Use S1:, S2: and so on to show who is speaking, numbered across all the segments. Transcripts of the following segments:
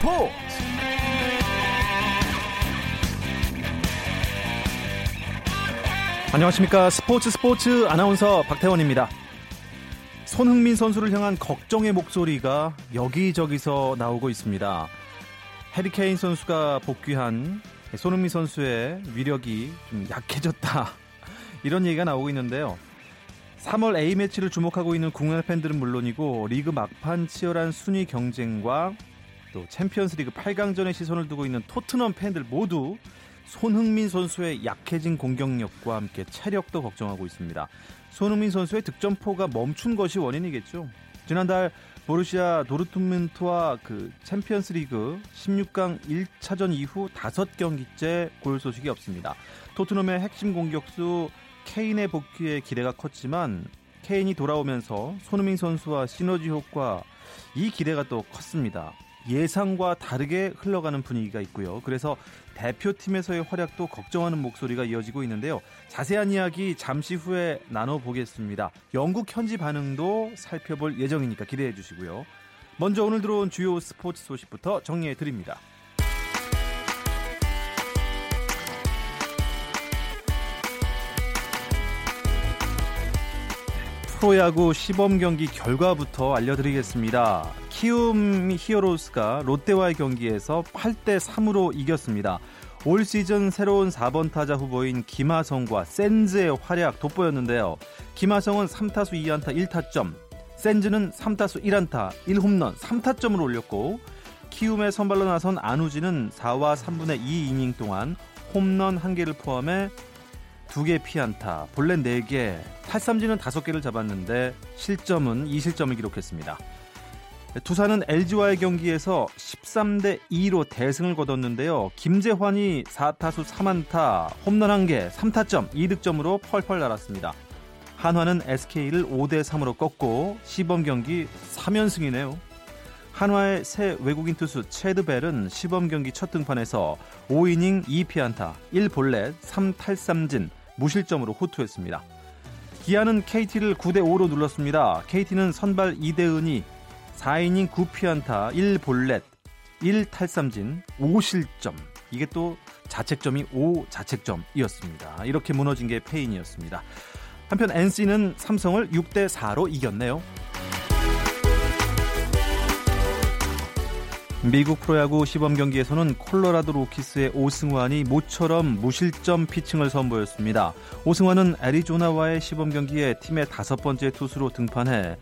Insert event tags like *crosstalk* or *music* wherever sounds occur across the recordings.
S1: 스포츠 안녕하십니까 스포츠 스포츠 아나운서 박태원입니다. 손흥민 선수를 향한 걱정의 목소리가 여기저기서 나오고 있습니다. 해리케인 선수가 복귀한 손흥민 선수의 위력이 좀 약해졌다. *laughs* 이런 얘기가 나오고 있는데요. 3월 A매치를 주목하고 있는 국내 팬들은 물론이고 리그 막판 치열한 순위 경쟁과 또 챔피언스리그 8강전에 시선을 두고 있는 토트넘 팬들 모두 손흥민 선수의 약해진 공격력과 함께 체력도 걱정하고 있습니다. 손흥민 선수의 득점포가 멈춘 것이 원인이겠죠. 지난달 보르시아 도르트문트와 그 챔피언스리그 16강 1차전 이후 5경기째 골 소식이 없습니다. 토트넘의 핵심 공격수 케인의 복귀에 기대가 컸지만 케인이 돌아오면서 손흥민 선수와 시너지 효과 이 기대가 또 컸습니다. 예상과 다르게 흘러가는 분위기가 있고요. 그래서 대표팀에서의 활약도 걱정하는 목소리가 이어지고 있는데요. 자세한 이야기 잠시 후에 나눠보겠습니다. 영국 현지 반응도 살펴볼 예정이니까 기대해 주시고요. 먼저 오늘 들어온 주요 스포츠 소식부터 정리해 드립니다. 프로야구 시범 경기 결과부터 알려드리겠습니다. 키움 히어로스가 롯데와의 경기에서 8대 3으로 이겼습니다. 올 시즌 새로운 4번 타자 후보인 김하성과 센즈의 활약 돋보였는데요. 김하성은 3타수 2안타 1타점, 센즈는 3타수 1안타 1홈런 3타점을 올렸고 키움의 선발로 나선 안우진은 4와 3분의 2 이닝 동안 홈런 1개를 포함해 2개 피안타, 볼넷 4개, 탈삼진은 5개를 잡았는데 실점은 2실점을 기록했습니다. 두산은 LG와의 경기에서 13대 2로 대승을 거뒀는데요. 김재환이 4타수 3안타, 홈런 1개, 3타점, 2득점으로 펄펄 날았습니다. 한화는 SK를 5대 3으로 꺾고 시범 경기 3연승이네요. 한화의 새 외국인 투수 체드벨은 시범 경기 첫 등판에서 5이닝 2피안타, 1볼넷, 3탈삼진, 무실점으로 호투했습니다. 기아는 KT를 9대 5로 눌렀습니다. KT는 선발 이대은이 4이닝 9피안타, 1볼넷, 1탈삼진, 5실점. 이게 또 자책점이 5 자책점이었습니다. 이렇게 무너진 게 페인이었습니다. 한편 NC는 삼성을 6대 4로 이겼네요. 미국 프로야구 시범 경기에서는 콜로라도 로키스의 오승환이 모처럼 무실점 피칭을 선보였습니다. 오승환은 애리조나와의 시범 경기에 팀의 다섯 번째 투수로 등판해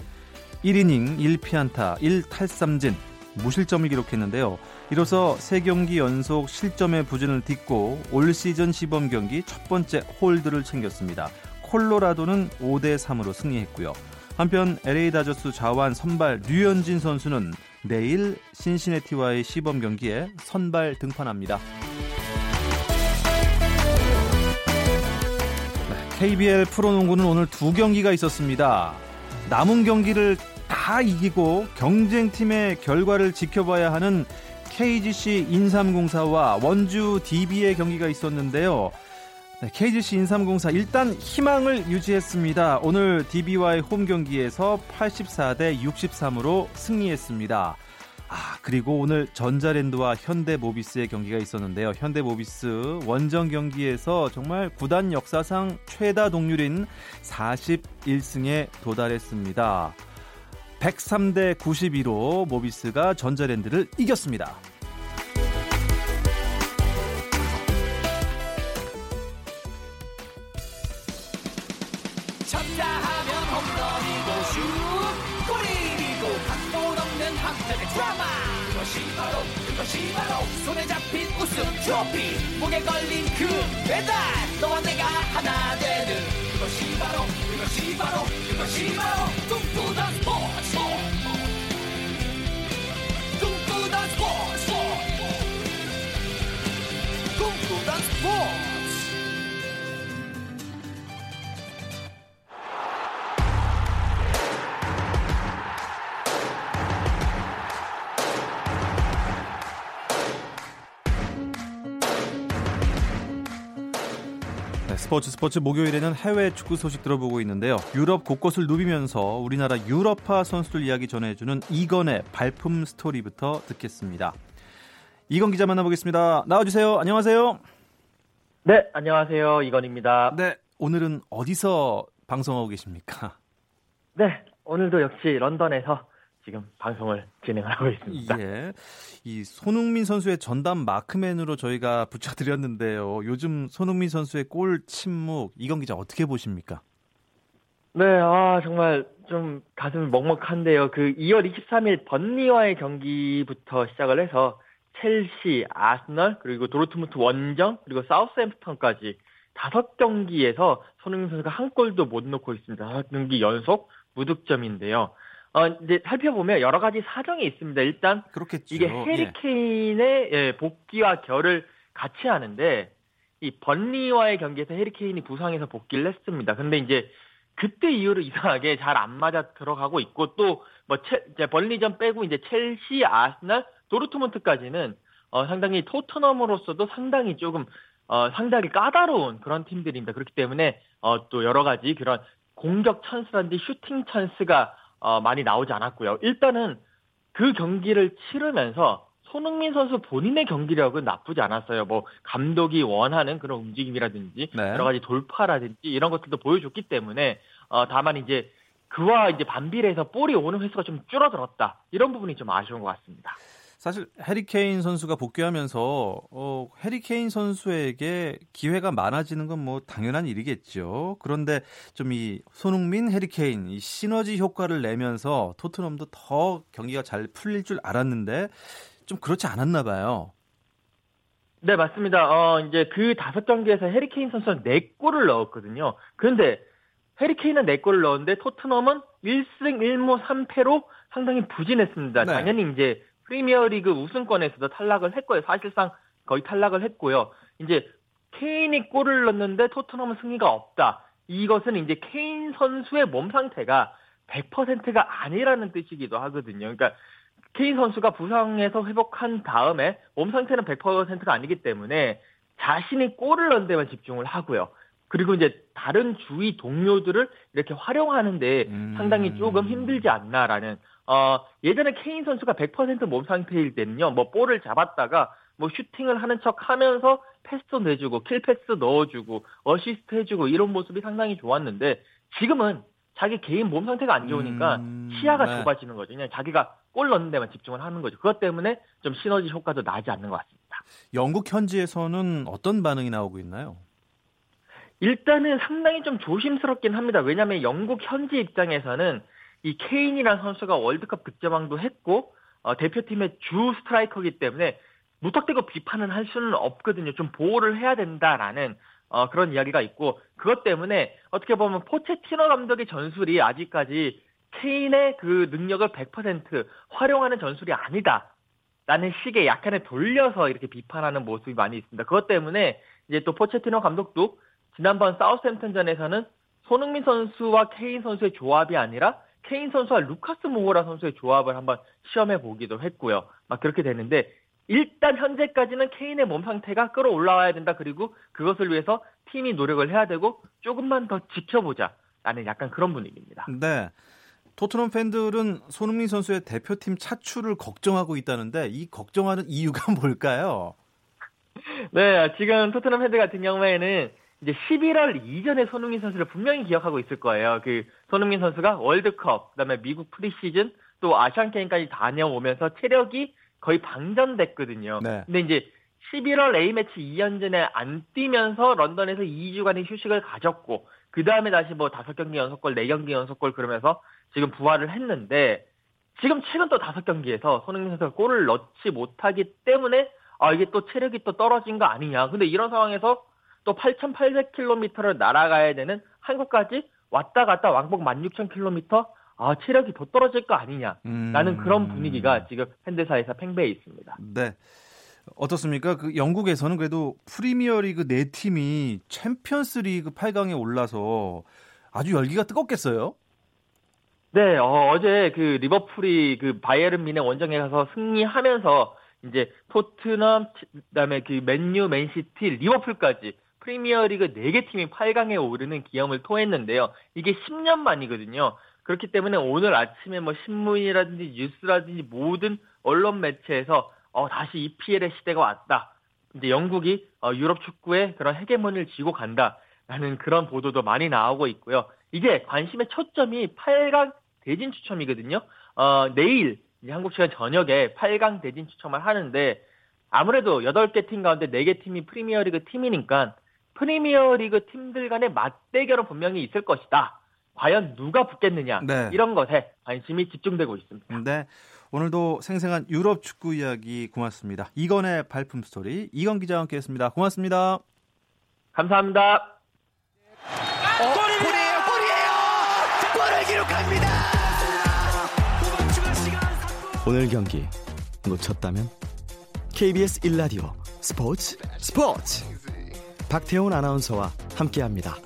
S1: 1이닝 1피안타 1탈삼진 무실점을 기록했는데요. 이로써 3경기 연속 실점의 부진을 딛고 올 시즌 시범 경기 첫 번째 홀드를 챙겼습니다. 콜로라도는 5대 3으로 승리했고요. 한편 LA 다저스 좌완 선발 류현진 선수는 내일 신시내티와의 시범 경기에 선발 등판합니다. KBL 프로농구는 오늘 두 경기가 있었습니다. 남은 경기를 다 이기고 경쟁팀의 결과를 지켜봐야 하는 KGC 인삼공사와 원주 DB의 경기가 있었는데요. 네, KGC 인삼공사 일단 희망을 유지했습니다. 오늘 DB와의 홈 경기에서 84대 63으로 승리했습니다. 아, 그리고 오늘 전자랜드와 현대모비스의 경기가 있었는데요. 현대모비스 원정 경기에서 정말 구단 역사상 최다 동률인 41승에 도달했습니다. 103대 92로 모비스가 전자랜드를 이겼습니다.
S2: 트로피 목에 걸린 그 배달. 너와 내가 하나 되는 그것이 바로 그것이 바로 그것이 바로 꿈꾸던 스포츠. 꿈꾸던 스포츠. 꿈꾸던 스포츠
S1: 스포츠 스포츠 목요일에는 해외 축구 소식 들어보고 있는데요. 유럽 곳곳을 누비면서 우리나라 유럽파 선수들 이야기 전해주는 이건의 발품 스토리부터 듣겠습니다. 이건 기자 만나보겠습니다. 나와주세요. 안녕하세요.
S3: 네, 안녕하세요. 이건입니다.
S1: 네, 오늘은 어디서 방송하고 계십니까?
S3: 네, 오늘도 역시 런던에서 지금 방송을 진행을 하고 있습니다.
S1: 예. 이 손흥민 선수의 전담 마크맨으로 저희가 붙여드렸는데요. 요즘 손흥민 선수의 골 침묵, 이건 기자 어떻게 보십니까?
S3: 네, 아, 정말 좀 가슴이 먹먹한데요. 그 2월 23일 번리와의 경기부터 시작을 해서 첼시, 아스널, 그리고 도르트문트 원정, 그리고 사우스햄프턴까지 다섯 경기에서 손흥민 선수가 한 골도 못 넣고 있습니다. 다섯 경기 연속 무득점인데요. 어, 이제 살펴보면 여러 가지 사정이 있습니다. 일단
S1: 그렇겠죠.
S3: 이게 해리 케인의 예, 복귀와 결을 같이 하는데 이 번리와의 경기에서 해리 케인이 부상해서 복귀를 했습니다. 근데 이제 그때 이후로 이상하게 잘 안 맞아 들어가고 있고 또뭐 이제 번리전 빼고 이제 첼시, 아스날, 도르트문트까지는 어, 상당히 토트넘으로서도 상당히 조금 어, 상당히 까다로운 그런 팀들입니다. 그렇기 때문에 어, 또 여러 가지 그런 공격 찬스라든지 슈팅 찬스가 어, 많이 나오지 않았고요. 일단은 그 경기를 치르면서 손흥민 선수 본인의 경기력은 나쁘지 않았어요. 뭐 감독이 원하는 그런 움직임이라든지 네. 여러 가지 돌파라든지 이런 것들도 보여줬기 때문에 어, 다만 이제 그와 이제 반비례해서 볼이 오는 횟수가 좀 줄어들었다 이런 부분이 좀 아쉬운 것 같습니다.
S1: 사실 해리케인 선수가 복귀하면서 어, 해리케인 선수에게 기회가 많아지는 건 뭐 당연한 일이겠죠. 그런데 좀 이 손흥민, 해리케인 이 시너지 효과를 내면서 토트넘도 더 경기가 잘 풀릴 줄 알았는데 좀 그렇지 않았나 봐요.
S3: 네, 맞습니다. 어, 이제 그 다섯 경기에서 해리케인 선수는 네 골을 넣었거든요. 그런데 해리케인은 네 골을 넣었는데 토트넘은 1승 1무 3패로 상당히 부진했습니다. 네. 당연히 이제 프리미어리그 우승권에서도 탈락을 했고요. 사실상 거의 탈락을 했고요. 이제 케인이 골을 넣는데 토트넘은 승리가 없다. 이것은 이제 케인 선수의 몸 상태가 100%가 아니라는 뜻이기도 하거든요. 그러니까 케인 선수가 부상에서 회복한 다음에 몸 상태는 100%가 아니기 때문에 자신이 골을 넣는 데만 집중을 하고요. 그리고 이제 다른 주위 동료들을 이렇게 활용하는데 음. 상당히 조금 힘들지 않나라는 어 예전에 케인 선수가 100%몸 상태일 때는요. 뭐 볼을 잡았다가 뭐 슈팅을 하는 척 하면서 패스도 내주고 킬 패스 넣어주고 어시스트 해주고 이런 모습이 상당히 좋았는데 지금은 자기 개인 몸 상태가 안 좋으니까 음, 시야가 네. 좁아지는 거죠. 그냥 자기가 골 넣는 데만 집중을 하는 거죠. 그것 때문에 좀 시너지 효과도 나지 않는 것 같습니다.
S1: 영국 현지에서는 어떤 반응이 나오고 있나요?
S3: 일단은 상당히 좀 조심스럽긴 합니다. 왜냐하면 영국 현지 입장에서는 이 케인이라는 선수가 월드컵 득점왕도 했고 어, 대표팀의 주 스트라이커이기 때문에 무턱대고 비판을 할 수는 없거든요. 좀 보호를 해야 된다라는 어, 그런 이야기가 있고 그것 때문에 어떻게 보면 포체티노 감독의 전술이 아직까지 케인의 그 능력을 100% 활용하는 전술이 아니다. 라는 식의 약간의 돌려서 이렇게 비판하는 모습이 많이 있습니다. 그것 때문에 이제 또 포체티노 감독도 지난번 사우스햄튼전에서는 손흥민 선수와 케인 선수의 조합이 아니라 케인 선수와 루카스 모호라 선수의 조합을 한번 시험해 보기도 했고요. 막 그렇게 되는데 일단 현재까지는 케인의 몸 상태가 끌어올라와야 된다. 그리고 그것을 위해서 팀이 노력을 해야 되고 조금만 더 지켜보자. 라는 약간 그런 분위기입니다.
S1: 네. 토트넘 팬들은 손흥민 선수의 대표팀 차출을 걱정하고 있다는데 이 걱정하는 이유가 *laughs* 뭘까요?
S3: 네, 지금 토트넘 팬들 같은 경우에는 이제 11월 이전에 손흥민 선수를 분명히 기억하고 있을 거예요. 그 손흥민 선수가 월드컵, 그다음에 미국 프리시즌, 또 아시안 게임까지 다녀오면서 체력이 거의 방전됐거든요. 네. 근데 이제 11월 A매치 2연전에 안 뛰면서 런던에서 2주간의 휴식을 가졌고 그 다음에 다시 뭐 5경기 연속골, 4경기 연속골 그러면서 지금 부활을 했는데 지금 최근 또 5경기에서 손흥민 선수가 골을 넣지 못하기 때문에 아 이게 또 체력이 또 떨어진 거 아니냐. 근데 이런 상황에서 또 8,800km를 날아가야 되는 한국까지 왔다 갔다 왕복 16,000km 아 체력이 더 떨어질 거 아니냐라는 음... 그런 분위기가 지금 팬들사이에서 팽배해 있습니다.
S1: 네. 어떻습니까? 그 영국에서는 그래도 프리미어리그 네 팀이 챔피언스리그 8강에 올라서 아주 열기가 뜨겁겠어요.
S3: 네, 어, 제그 리버풀이 그 바이에른 미네 원정에 가서 승리하면서 이제 토트넘 그다음에 그 맨유, 맨시티, 리버풀까지 프리미어리그 4개 팀이 8강에 오르는 기염을 토했는데요. 이게 10년 만이거든요. 그렇기 때문에 오늘 아침에 뭐 신문이라든지 뉴스라든지 모든 언론 매체에서 어, 다시 EPL의 시대가 왔다. 이제 영국이 어, 유럽 축구의 그런 헤게모니를 쥐고 간다라는 그런 보도도 많이 나오고 있고요. 이제 관심의 초점이 8강 대진 추첨이거든요. 어, 내일 한국 시간 저녁에 8강 대진 추첨을 하는데 아무래도 8개 팀 가운데 4개 팀이 프리미어리그 팀이니까 프리미어 리그 팀들 간의 맞대결은 분명히 있을 것이다. 과연 누가 붙겠느냐 네. 이런 것에 관심이 집중되고 있습니다.
S1: 네. 오늘도 생생한 유럽 축구 이야기 고맙습니다. 이건의 발품 스토리 이건 기자와 함께했습니다. 고맙습니다.
S3: 감사합니다.
S2: 어, 골이에요, 골이에요. 골을 기록합니다.
S4: 오늘 경기 놓쳤다면 KBS 1라디오 스포츠 스포츠 박태훈 아나운서와 함께합니다.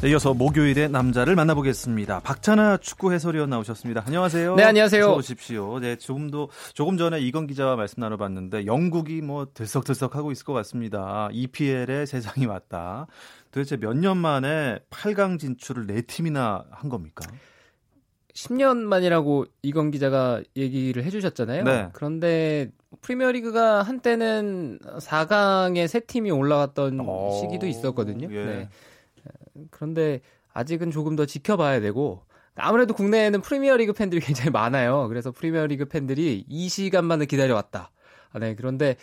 S1: 네, 이어서 목요일의 남자를 만나보겠습니다. 박찬아 축구 해설위원 나오셨습니다. 안녕하세요.
S5: 네, 안녕하세요.
S1: 어서 오십시오. 네, 조금도 조금 전에 이건 기자와 말씀 나눠봤는데 영국이 뭐 들썩들썩 하고 있을 것 같습니다. EPL에 세상이 왔다. 도대체 몇 년 만에 8강 진출을 4팀이나 한 겁니까?
S5: 10년 만이라고 이건 기자가 얘기를 해주셨잖아요. 네. 그런데 프리미어리그가 한때는 4강에 세 팀이 올라갔던 오, 시기도 있었거든요. 예. 네. 그런데 아직은 조금 더 지켜봐야 되고 아무래도 국내에는 프리미어리그 팬들이 굉장히 많아요. 그래서 프리미어리그 팬들이 이 시간만을 기다려왔다. 아, 네, 그런데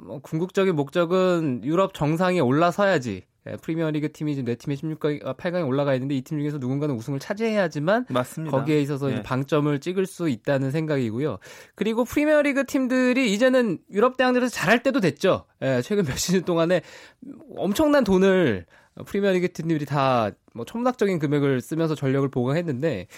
S5: 뭐 궁극적인 목적은 유럽 정상에 올라서야지. 예, 프리미어리그 팀이 지금 네 팀의 16강, 8강에 올라가 있는데 이 팀 중에서 누군가는 우승을 차지해야지만 맞습니다. 거기에 있어서 예. 방점을 찍을 수 있다는 생각이고요. 그리고 프리미어리그 팀들이 이제는 유럽 대항전에서 잘할 때도 됐죠. 예, 최근 몇 시즌 동안에 엄청난 돈을 프리미어리그 팀들이 다뭐 천문학적인 금액을 쓰면서 전력을 보강했는데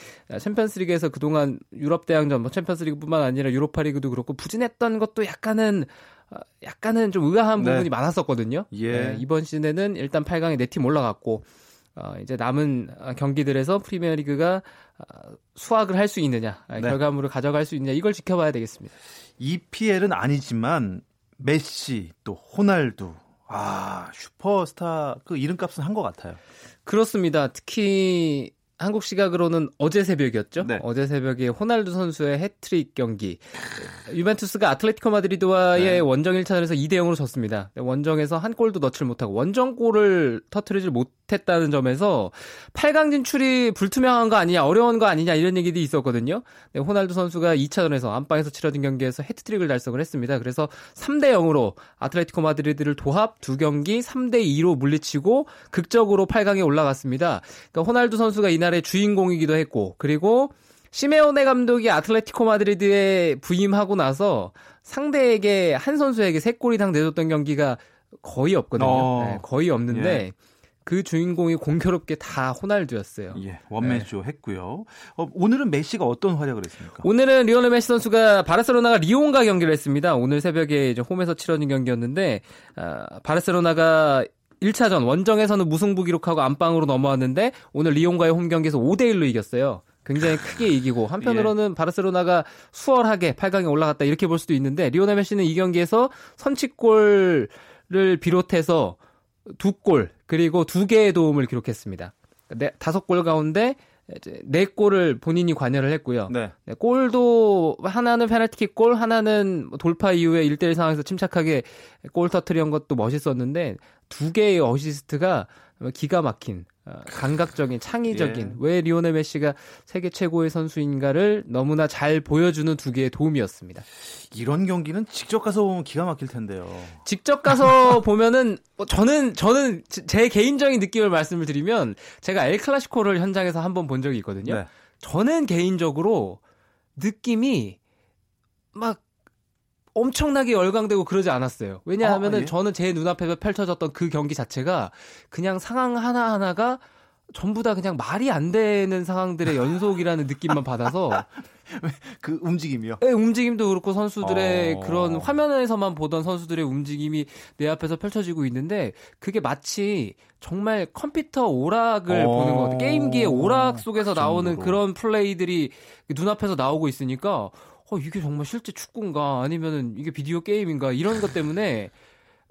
S5: 챔피언스리그에서 그동안 유럽 대항전, 뭐 챔피언스리그뿐만 아니라 유로파리그도 그렇고 부진했던 것도 약간은 어, 약간은 좀 의아한 네. 부분이 많았었거든요. 예. 네, 이번 시즌에는 일단 8강에 4팀 올라갔고 어, 이제 남은 경기들에서 프리미어리그가 어, 수확을 할 수 있느냐, 네. 결과물을 가져갈 수 있느냐 이걸 지켜봐야 되겠습니다.
S1: EPL은 아니지만 메시 또 호날두 아, 슈퍼스타 그 이름값은 한 것 같아요.
S5: 그렇습니다. 특히 한국 시각으로는 어제 새벽이었죠. 네. 어제 새벽에 호날두 선수의 해트릭 경기. 유벤투스가 아틀레티코 마드리드와의 네. 원정 1차전에서 2대 0으로 졌습니다. 원정에서 한 골도 넣지를 못하고 원정골을 터트리지 못했다는 점에서 8강 진출이 불투명한 거 아니냐, 어려운 거 아니냐 이런 얘기도 있었거든요. 네, 호날두 선수가 2차전에서 안방에서 치러진 경기에서 해트트릭을 달성을 했습니다. 그래서 3대 0으로 아틀레티코 마드리드를 도합 두 경기 3대 2로 물리치고 극적으로 8강에 올라갔습니다. 그러니까 호날두 선수가 이날 이날의 주인공이기도 했고 그리고 시메오네 감독이 아틀레티코 마드리드에 부임하고 나서 상대에게 한 선수에게 세 골 이상 내줬던 경기가 거의 없거든요. 어. 네, 거의 없는데 예. 그 주인공이 공교롭게 다 호날두였어요.
S1: 예, 원맨쇼 네. 했고요. 어, 오늘은 메시가 어떤 활약을 했습니까?
S5: 오늘은 리오넬 메시 선수가 바르셀로나가 리옹과 경기를 했습니다. 오늘 새벽에 이제 홈에서 치러진 경기였는데 어, 바르셀로나가 1차전 원정에서는 무승부 기록하고 안방으로 넘어왔는데 오늘 리옹과의 홈 경기에서 5대 1로 이겼어요. 굉장히 크게 이기고 한편으로는 예. 바르셀로나가 수월하게 8강에 올라갔다 이렇게 볼 수도 있는데 리오넬 메시는 이 경기에서 선취골을 비롯해서 두 골 그리고 두 개의 도움을 기록했습니다. 네, 다섯 골 가운데 이제 네 골을 본인이 관여를 했고요. 네. 네, 골도 하나는 페널티킥 골, 하나는 돌파 이후에 1대1 상황에서 침착하게 골 터트린 것도 멋있었는데 두 개의 어시스트가 기가 막힌 어, 감각적인 창의적인 예. 왜 리오넬 메시가 세계 최고의 선수인가를 너무나 잘 보여주는 두 개의 도움이었습니다.
S1: 이런 경기는 직접 가서 보면 기가 막힐 텐데요.
S5: 직접 가서 *laughs* 보면은 뭐 저는 저는 제 개인적인 느낌을 말씀을 드리면 제가 엘 클라시코를 현장에서 한 번 본 적이 있거든요. 네. 저는 개인적으로 느낌이 막 엄청나게 열광되고 그러지 않았어요. 왜냐하면 은 아, 예? 저는 제 눈앞에 펼쳐졌던 그 경기 자체가 그냥 상황 하나하나가 전부 다 그냥 말이 안 되는 상황들의 *laughs* 연속이라는 느낌만 받아서
S1: 그 움직임이요?
S5: 네, 움직임도 그렇고 선수들의 어... 그런 화면에서만 보던 선수들의 움직임이 내 앞에서 펼쳐지고 있는데 그게 마치 정말 컴퓨터 오락을 어... 보는 것 같아요. 게임기의 오락 속에서 그 나오는 그런 플레이들이 눈앞에서 나오고 있으니까 어, 이게 정말 실제 축구인가 아니면은 이게 비디오 게임인가 이런 것 때문에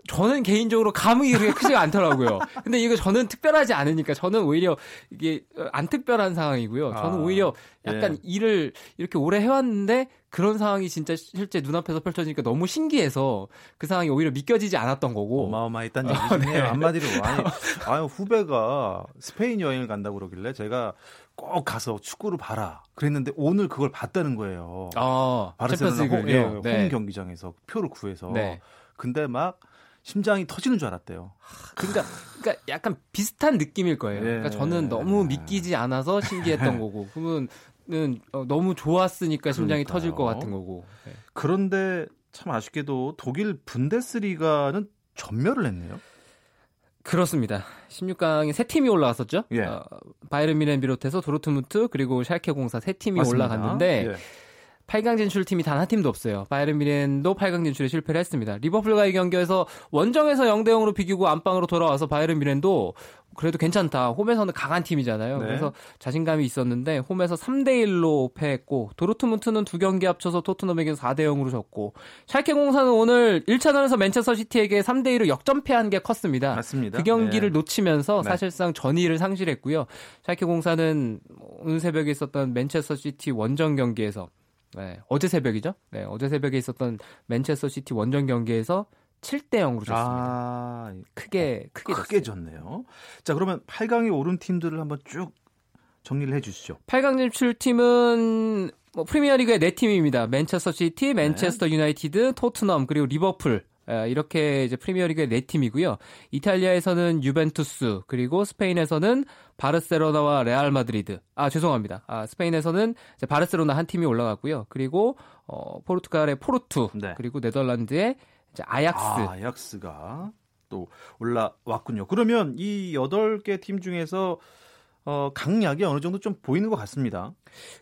S5: 저는 개인적으로 감흥이 그렇게 크지가 않더라고요. 근데 이거 저는 특별하지 않으니까 저는 오히려 이게 안 특별한 상황이고요. 저는 아, 오히려 약간 예. 일을 이렇게 오래 해왔는데 그런 상황이 진짜 실제 눈앞에서 펼쳐지니까 너무 신기해서 그 상황이 오히려 믿겨지지 않았던 거고.
S1: 어마어마했다는 얘기네요. 네. 한마디로. 아니, *laughs* 아유, 후배가 스페인 여행을 간다고 그러길래 제가 꼭 가서 축구를 봐라. 그랬는데 오늘 그걸 봤다는 거예요. 아, 바르셀로나 홈, 예, 홈 네. 경기장에서 표를 구해서. 네. 근데 막 심장이 터지는 줄 알았대요.
S5: 그러니까, 그러니까 약간 비슷한 느낌일 거예요. 예. 그러니까 저는 너무 믿기지 않아서 신기했던 거고, 는 어, 너무 좋았으니까 심장이 그러니까요. 터질 것 같은 거고. 네.
S1: 그런데 참 아쉽게도 독일 분데스리가는 전멸을 했네요.
S5: 그렇습니다. 16강에 세 팀이 올라갔었죠. 예. 어, 바이른 미넨 비롯해서 도르트문트 그리고 샬케 공사 세 팀이 맞습니다. 올라갔는데 예. 8강 진출 팀이 단 한 팀도 없어요. 바이른 미넨도 8강 진출에 실패를 했습니다. 리버풀과의 경기에서 원정에서 0대 0으로 비기고 안방으로 돌아와서 바이른 미넨도 그래도 괜찮다. 홈에서는 강한 팀이잖아요. 네. 그래서 자신감이 있었는데 홈에서 3대 1로 패했고 도르트문트는 두 경기 합쳐서 토트넘에게 4대 0으로 졌고 샬케 공사는 오늘 1차전에서 맨체스터 시티에게 3대 1로 역전패한 게 컸습니다.
S1: 맞습니다.
S5: 그 경기를 네. 놓치면서 네. 사실상 전의를 상실했고요. 샬케 공사는 오늘 새벽에 있었던 맨체스터 시티 원정 경기에서 네, 어제 새벽이죠? 네, 어제 새벽에 있었던 맨체스터 시티 원정 경기에서 7대 0으로 졌습니다. 아, 크게 크게
S1: 크게 졌네요. 자, 그러면 8강에 오른 팀들을 한번 쭉 정리를 해 주시죠.
S5: 8강 진출 팀은 뭐 프리미어리그의 네 팀입니다. 맨체스터 시티, 맨체스터 네. 유나이티드, 토트넘 그리고 리버풀 이렇게 이제 프리미어리그의 네 팀이고요. 이탈리아에서는 유벤투스 그리고 스페인에서는 바르셀로나와 레알 마드리드. 아 죄송합니다. 아 스페인에서는 바르셀로나 한 팀이 올라갔고요. 그리고 어 포르투갈의 포르투 네. 그리고 네덜란드의 아약스. 아,
S1: 아약스가 또 올라왔군요. 그러면 이 여덟 개팀 중에서 어, 강약이 어느 정도 좀 보이는 것 같습니다.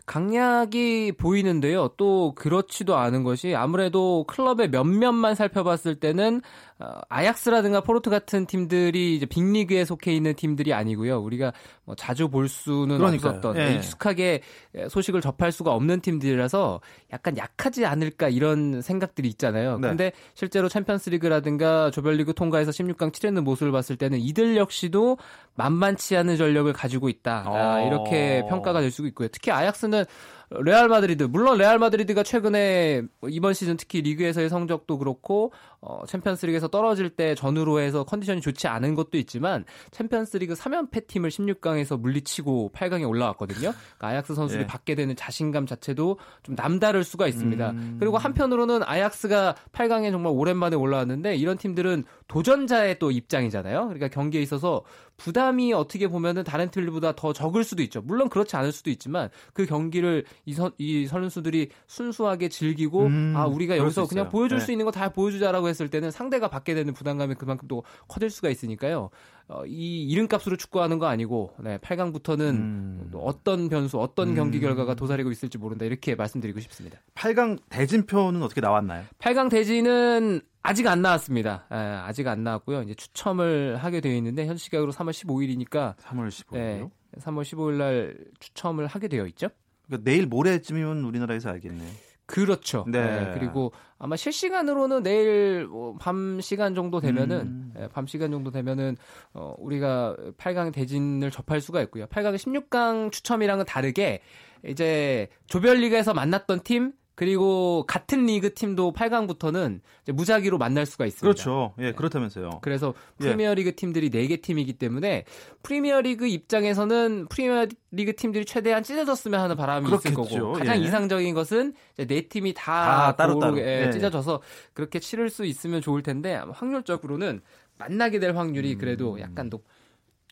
S5: 강약이 보이는데요. 또 그렇지도 않은 것이 아무래도 클럽의 몇몇만 살펴봤을 때는 어, 아약스라든가 포르투 같은 팀들이 이제 빅리그에 속해 있는 팀들이 아니고요. 우리가 뭐 자주 볼 수는 그러니까요. 없었던 예. 익숙하게 소식을 접할 수가 없는 팀들이라서 약간 약하지 않을까 이런 생각들이 있잖아요. 네. 근데 실제로 챔피언스리그라든가 조별리그 통과해서 16강 치르는 모습을 봤을 때는 이들 역시도 만만치 않은 전력을 가지고 있다. 아, 이렇게 평가가 될수 있고요. 특히 아약스는 레알 마드리드 물론 레알 마드리드가 최근에 이번 시즌 특히 리그에서의 성적도 그렇고 어, 챔피언스리그에서 떨어질 때 전후로 해서 컨디션이 좋지 않은 것도 있지만 챔피언스리그 3연패 팀을 16강에서 물리치고 8강에 올라왔거든요. 그러니까 아약스 선수들이 예. 받게 되는 자신감 자체도 좀 남다를 수가 있습니다. 음... 그리고 한편으로는 아약스가 8강에 정말 오랜만에 올라왔는데 이런 팀들은 도전자의 또 입장이잖아요. 그러니까 경기에 있어서 부담이 어떻게 보면은 다른 팀들보다 더 적을 수도 있죠. 물론 그렇지 않을 수도 있지만 그 경기를 이, 선, 이 선수들이 순수하게 즐기고 음, 아 우리가 여기서 그냥 보여줄 네. 수 있는 거 다 보여주자라고 했을 때는 상대가 받게 되는 부담감이 그만큼 또 커질 수가 있으니까요. 어, 이 이름값으로 축구하는 거 아니고 네, 8강부터는 음. 어떤 변수, 어떤 음. 경기 결과가 도사리고 있을지 모른다 이렇게 말씀드리고 싶습니다.
S1: 8강 대진표는 어떻게 나왔나요?
S5: 8강 대진은 아직 안 나왔습니다. 예, 아직 안 나왔고요. 이제 추첨을 하게 되어 있는데 현 시각으로 3월 15일이니까
S1: 3월 15일요? 네,
S5: 3월 15일 날 추첨을 하게 되어 있죠.
S1: 그러니까 내일 모레쯤이면 우리나라에서 알겠네요.
S5: 그렇죠. 네. 네. 그리고 아마 실시간으로는 내일 뭐밤 시간 정도 되면은 음. 네, 밤 시간 정도 되면은 어 우리가 8강 대진을 접할 수가 있고요. 8강 16강 추첨이랑은 다르게 이제 조별리그에서 만났던 팀 그리고 같은 리그 팀도 8강부터는 무작위로 만날 수가 있습니다.
S1: 그렇죠. 예, 그렇다면서요.
S5: 그래서 예. 프리미어리그 팀들이 4개 팀이기 때문에 프리미어리그 입장에서는 프리미어리그 팀들이 최대한 찢어졌으면 하는 바람이 그렇겠죠. 있을 거고 가장 예. 이상적인 것은 네 팀이 다, 다 따로 따로 예, 예, 찢어져서 그렇게 치를 수 있으면 좋을 텐데 확률적으로는 만나게 될 확률이 그래도 약간 높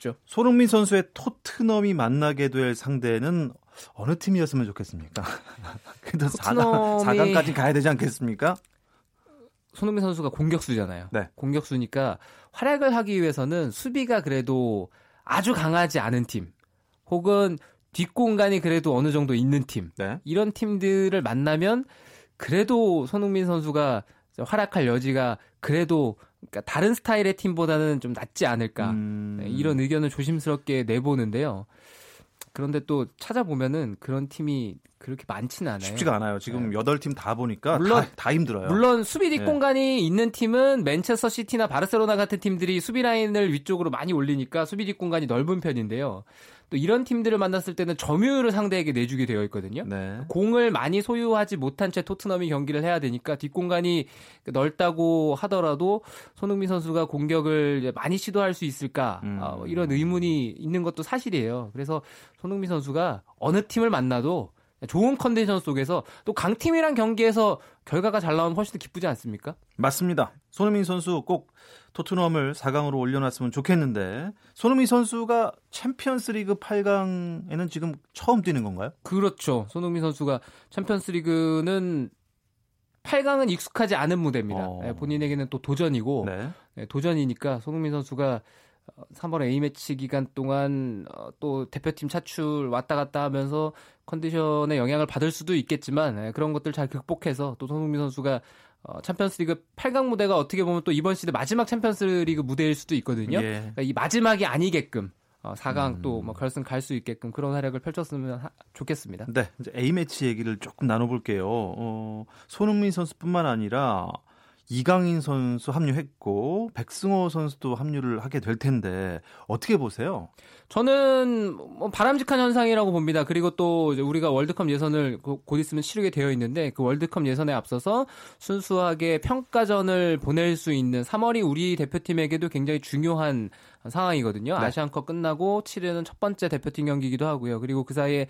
S5: 죠.
S1: 손흥민 선수의 토트넘이 만나게 될 상대는 어느 팀이었으면 좋겠습니까? *laughs* 그래도 4강, 4강까지 가야 되지 않겠습니까?
S5: 손흥민 선수가 공격수잖아요. 네. 공격수니까 활약을 하기 위해서는 수비가 그래도 아주 강하지 않은 팀, 혹은 뒷공간이 그래도 어느 정도 있는 팀, 네. 이런 팀들을 만나면 그래도 손흥민 선수가 활약할 여지가 그래도 그러니까 다른 스타일의 팀보다는 좀 낫지 않을까 음... 네, 이런 의견을 조심스럽게 내보는데요. 그런데 또 찾아보면은 그런 팀이 그렇게 많지는 않아요.
S1: 쉽지가 않아요. 지금 네. 8팀 다 보니까 물론, 다, 다 힘들어요.
S5: 물론 수비 뒷공간이 네. 있는 팀은 맨체스터 시티나 바르셀로나 같은 팀들이 수비 라인을 위쪽으로 많이 올리니까 수비 뒷공간이 넓은 편인데요. 또 이런 팀들을 만났을 때는 점유율을 상대에게 내주게 되어 있거든요. 네. 공을 많이 소유하지 못한 채 토트넘이 경기를 해야 되니까 뒷공간이 넓다고 하더라도 손흥민 선수가 공격을 많이 시도할 수 있을까 음. 어, 이런 의문이 있는 것도 사실이에요. 그래서 손흥민 선수가 어느 팀을 만나도 좋은 컨디션 속에서 또 강팀이랑 경기에서 결과가 잘 나오면 훨씬 더 기쁘지 않습니까?
S1: 맞습니다. 손흥민 선수 꼭 토트넘을 4강으로 올려놨으면 좋겠는데 손흥민 선수가 챔피언스리그 8강에는 지금 처음 뛰는 건가요?
S5: 그렇죠. 손흥민 선수가 챔피언스리그는 8강은 익숙하지 않은 무대입니다. 어... 네, 본인에게는 또 도전이고 네. 네, 도전이니까 손흥민 선수가 3월 A매치 기간 동안 어, 또 대표팀 차출 왔다 갔다 하면서 컨디션에 영향을 받을 수도 있겠지만 예, 그런 것들 잘 극복해서 또 손흥민 선수가 어, 챔피언스리그 8강 무대가 어떻게 보면 또 이번 시대 마지막 챔피언스리그 무대일 수도 있거든요. 예. 그러니까 이 마지막이 아니게끔 어, 4강 음. 또뭐 결승 갈 수 있게끔 그런 활약을 펼쳤으면 하, 좋겠습니다.
S1: 네, 이제 A 매치 얘기를 조금 나눠볼게요. 어, 손흥민 선수뿐만 아니라 이강인 선수 합류했고 백승호 선수도 합류를 하게 될 텐데 어떻게 보세요?
S5: 저는 뭐 바람직한 현상이라고 봅니다. 그리고 또 우리가 월드컵 예선을 곧 있으면 치르게 되어 있는데 그 월드컵 예선에 앞서서 순수하게 평가전을 보낼 수 있는 3월이 우리 대표팀에게도 굉장히 중요한 상황이거든요. 네. 아시안컵 끝나고 치르는 첫 번째 대표팀 경기이기도 하고요. 그리고 그 사이에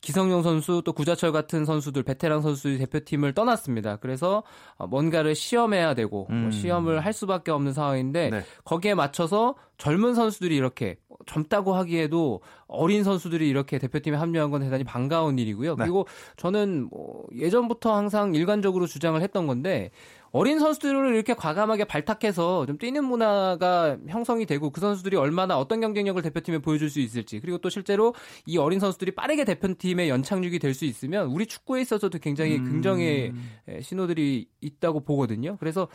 S5: 기성용 선수 또 구자철 같은 선수들 베테랑 선수 대표팀을 떠났습니다. 그래서 어, 뭔가를 시험해야 되고 뭐 음. 시험을 할 수밖에 없는 상황인데 네. 거기에 맞춰서 젊은 선수들이 이렇게 젊다고 하기에도 어린 선수들이 이렇게 대표팀에 합류한 건 대단히 반가운 일이고요. 네. 그리고 저는 뭐 예전부터 항상 일관적으로 주장을 했던 건데 어린 선수들을 이렇게 과감하게 발탁해서 좀 뛰는 문화가 형성이 되고 그 선수들이 얼마나 어떤 경쟁력을 대표팀에 보여줄 수 있을지 그리고 또 실제로 이 어린 선수들이 빠르게 대표팀의 연착륙이 될 수 있으면 우리 축구에 있어서도 굉장히 음. 긍정의 신호들이 있다고 보거든요. 그래서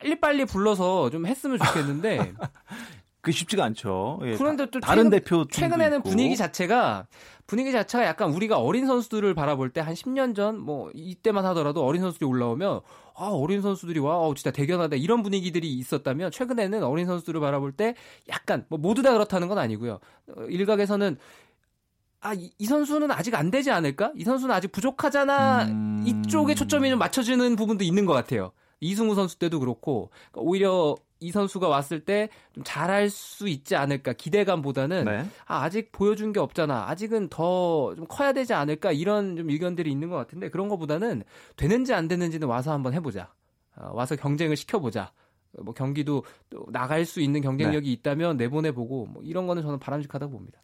S5: 빨리빨리 불러서 좀 했으면 좋겠는데 *laughs*
S1: 그 쉽지가 않죠. 예, 그런데 또 다른 최근, 대표
S5: 최근에는 있고. 분위기 자체가 분위기 자체가 약간 우리가 어린 선수들을 바라볼 때 한 10년 전 뭐 이때만 하더라도 어린 선수들이 올라오면 아 어린 선수들이 와 어, 진짜 대견하다 이런 분위기들이 있었다면 최근에는 어린 선수들을 바라볼 때 약간 뭐 모두 다 그렇다는 건 아니고요. 어, 일각에서는 아, 이, 이, 선수는 아직 안 되지 않을까? 이 선수는 아직 부족하잖아. 음... 이쪽에 초점이 좀 맞춰지는 부분도 있는 것 같아요. 이승우 선수 때도 그렇고 그러니까 오히려 이 선수가 왔을 때 좀 잘할 수 있지 않을까 기대감보다는 네. 아, 아직 보여준 게 없잖아 아직은 더 좀 커야 되지 않을까 이런 좀 의견들이 있는 것 같은데 그런 것보다는 되는지 안 되는지는 와서 한번 해보자 어, 와서 경쟁을 시켜보자 뭐 경기도 또 나갈 수 있는 경쟁력이 네. 있다면 내보내보고 뭐 이런 거는 저는 바람직하다고 봅니다.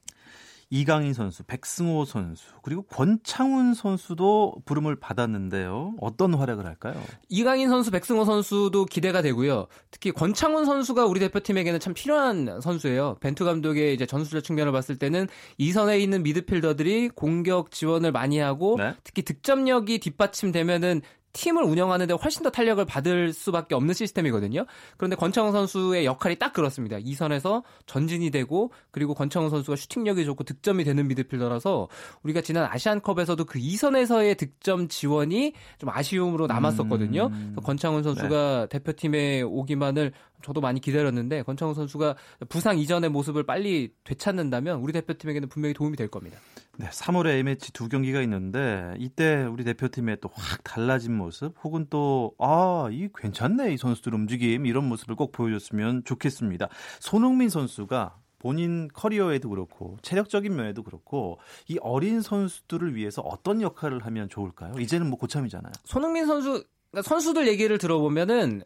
S1: 이강인 선수, 백승호 선수, 그리고 권창훈 선수도 부름을 받았는데요. 어떤 활약을 할까요?
S5: 이강인 선수, 백승호 선수도 기대가 되고요. 특히 권창훈 선수가 우리 대표팀에게는 참 필요한 선수예요. 벤투 감독의 이제 전술적 측면을 봤을 때는 이선에 있는 미드필더들이 공격 지원을 많이 하고 네? 특히 득점력이 뒷받침되면은 팀을 운영하는데 훨씬 더 탄력을 받을 수밖에 없는 시스템이거든요. 그런데 권창훈 선수의 역할이 딱 그렇습니다. 이 선에서 전진이 되고 그리고 권창훈 선수가 슈팅력이 좋고 득점이 되는 미드필더라서 우리가 지난 아시안컵에서도 그 이선에서의 득점 지원이 좀 아쉬움으로 남았었거든요. 음... 권창훈 선수가 네. 대표팀에 오기만을 저도 많이 기다렸는데 권창훈 선수가 부상 이전의 모습을 빨리 되찾는다면 우리 대표팀에게는 분명히 도움이 될 겁니다.
S1: 네, 3월에 A매치 두 경기가 있는데 이때 우리 대표팀의 또 확 달라진 모습 혹은 또 아, 이 괜찮네 이 선수들 움직임 이런 모습을 꼭 보여줬으면 좋겠습니다. 손흥민 선수가 본인 커리어에도 그렇고 체력적인 면에도 그렇고 이 어린 선수들을 위해서 어떤 역할을 하면 좋을까요? 이제는 뭐 고참이잖아요.
S5: 손흥민 선수 그러니까 선수들 얘기를 들어보면은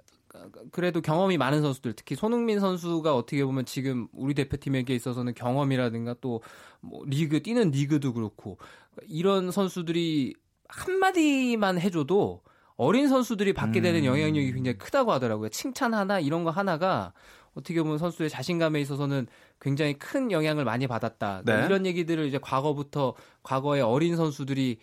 S5: 그래도 경험이 많은 선수들 특히 손흥민 선수가 어떻게 보면 지금 우리 대표팀에게 있어서는 경험이라든가 또 뭐 리그 뛰는 리그도 그렇고 이런 선수들이 한마디만 해줘도 어린 선수들이 받게 되는 음. 영향력이 굉장히 크다고 하더라고요. 칭찬 하나 이런 거 하나가 어떻게 보면 선수의 자신감에 있어서는 굉장히 큰 영향을 많이 받았다. 네. 이런 얘기들을 이제 과거부터 과거의 어린 선수들이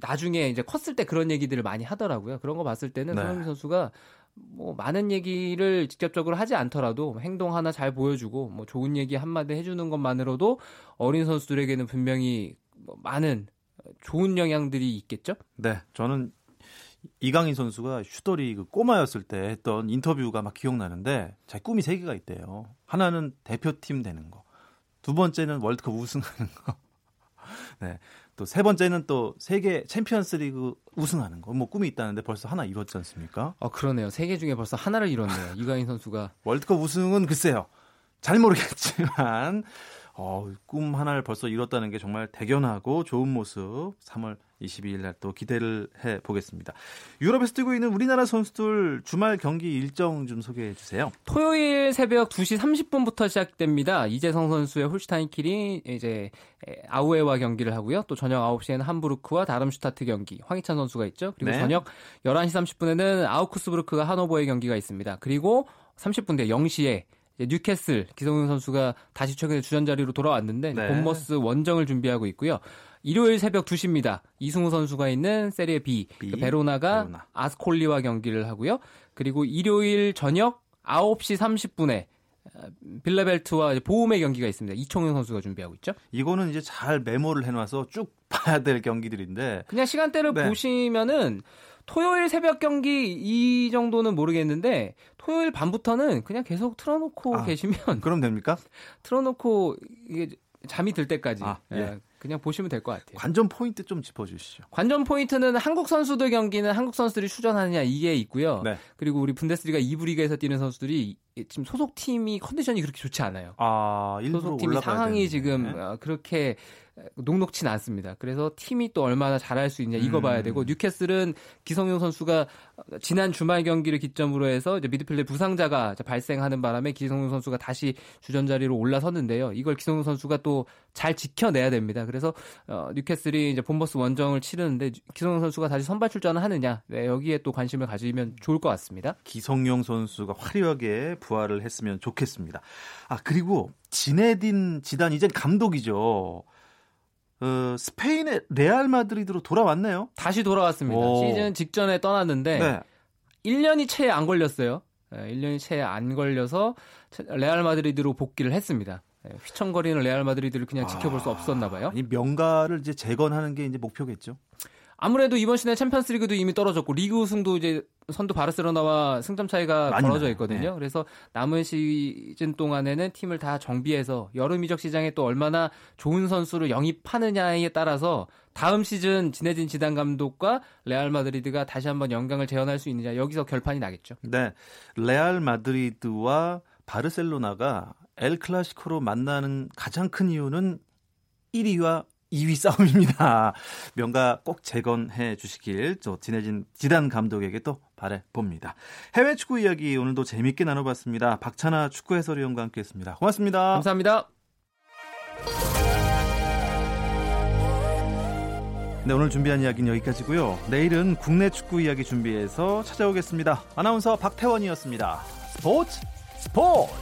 S5: 나중에 이제 컸을 때 그런 얘기들을 많이 하더라고요. 그런 거 봤을 때는 네. 손흥민 선수가 뭐 많은 얘기를 직접적으로 하지 않더라도 행동 하나 잘 보여주고 뭐 좋은 얘기 한마디 해주는 것만으로도 어린 선수들에게는 분명히 뭐 많은 좋은 영향들이 있겠죠?
S1: 네, 저는 이강인 선수가 슈터리 그 꼬마였을 때 했던 인터뷰가 막 기억나는데 제 꿈이 세 개가 있대요. 하나는 대표팀 되는 거, 두 번째는 월드컵 우승하는 거, *laughs* 네, 또 세 번째는 또 세계 챔피언스리그 우승하는 거. 뭐 꿈이 있다는데 벌써 하나 이뤘지 않습니까?
S5: 아 그러네요. 세 개 중에 벌써 하나를 이뤘네요. 이강인 선수가
S1: 월드컵 우승은 글쎄요. 잘 모르겠지만 어, 꿈 하나를 벌써 이뤘다는 게 정말 대견하고 좋은 모습 3월 22일 날 또 기대를 해 보겠습니다. 유럽에서 뛰고 있는 우리나라 선수들 주말 경기 일정 좀 소개해 주세요.
S5: 토요일 새벽 2시 30분부터 시작됩니다. 이재성 선수의 홀슈타인 킬이 이제 아우에와 경기를 하고요. 또 저녁 9시에는 함부르크와 다름슈타트 경기. 황희찬 선수가 있죠. 그리고 네. 저녁 11시 30분에는 아우크스부르크가 하노버의 경기가 있습니다. 그리고 30분 뒤에 0시에 뉴캐슬 기성용 선수가 다시 최근에 주전 자리로 돌아왔는데 네. 본머스 원정을 준비하고 있고요. 일요일 새벽 2시입니다. 이승우 선수가 있는 세리에 B, B. 그 베로나가 베로나. 아스콜리와 경기를 하고요. 그리고 일요일 저녁 9시 30분에 빌라벨트와 보험의 경기가 있습니다. 이청용 선수가 준비하고 있죠.
S1: 이거는 이제 잘 메모를 해놔서 쭉 봐야 될 경기들인데
S5: 그냥 시간대를 네. 보시면은 토요일 새벽 경기 이 정도는 모르겠는데 토요일 밤부터는 그냥 계속 틀어놓고 아, 계시면
S1: 그럼 됩니까? *laughs*
S5: 틀어놓고 이게 잠이 들 때까지 아, 예. 예. 그냥 보시면 될 것 같아요.
S1: 관전 포인트 좀 짚어주시죠.
S5: 관전 포인트는 한국 선수들 경기는 한국 선수들이 출전하느냐 이게 있고요. 네. 그리고 우리 분데스리가 2부 리그에서 뛰는 선수들이 지금 소속 팀이 컨디션이 그렇게 좋지 않아요.
S1: 아,
S5: 소속 팀이 상황이 되는데. 지금 어, 그렇게 녹록치는 않습니다. 그래서 팀이 또 얼마나 잘할 수 있냐 이거 음. 봐야 되고 뉴캐슬은 기성용 선수가 지난 주말 경기를 기점으로 해서 이제 미드필드 부상자가 발생하는 바람에 기성용 선수가 다시 주전 자리로 올라섰는데요. 이걸 기성용 선수가 또 잘 지켜내야 됩니다. 그래서 어, 뉴캐슬이 이제 본버스 원정을 치르는데 기성용 선수가 다시 선발 출전을 하느냐 네, 여기에 또 관심을 가지면 좋을 것 같습니다.
S1: 기성용 선수가 화려하게 부활을 했으면 좋겠습니다. 아 그리고 지네딘 지단 이제 감독이죠. 어, 스페인의 레알 마드리드로 돌아왔네요.
S5: 다시 돌아왔습니다. 오. 시즌 직전에 떠났는데 네. 1년이 채 안 걸렸어요. 1년이 예, 채안 걸려서 레알 마드리드로 복귀를 했습니다. 예, 휘청거리는 레알 마드리드를 그냥 지켜볼 수 아, 없었나 봐요.
S1: 이 명가를 이제 재건하는 게 이제 목표겠죠.
S5: 아무래도 이번 시즌에 챔피언스 리그도 이미 떨어졌고 리그 우승도 이제 선두 바르셀로나와 승점 차이가 벌어져 있거든요. 네. 그래서 남은 시즌 동안에는 팀을 다 정비해서 여름 이적 시장에 또 얼마나 좋은 선수를 영입하느냐에 따라서 다음 시즌 지네진 지단 감독과 레알 마드리드가 다시 한번 영광을 재현할 수 있느냐 여기서 결판이 나겠죠.
S1: 네, 레알 마드리드와 바르셀로나가 엘 클라시코로 만나는 가장 큰 이유는 1위와 2위 싸움입니다. 명가 꼭 재건해 주시길 저 진해진 지단 감독에게 또 바래 봅니다. 해외 축구 이야기 오늘도 재밌게 나눠봤습니다. 박찬아 축구 해설위원과 함께했습니다. 고맙습니다.
S5: 감사합니다.
S1: 네, 오늘 준비한 이야기는 여기까지고요. 내일은 국내 축구 이야기 준비해서 찾아오겠습니다. 아나운서 박태원이었습니다. 스포츠 스포츠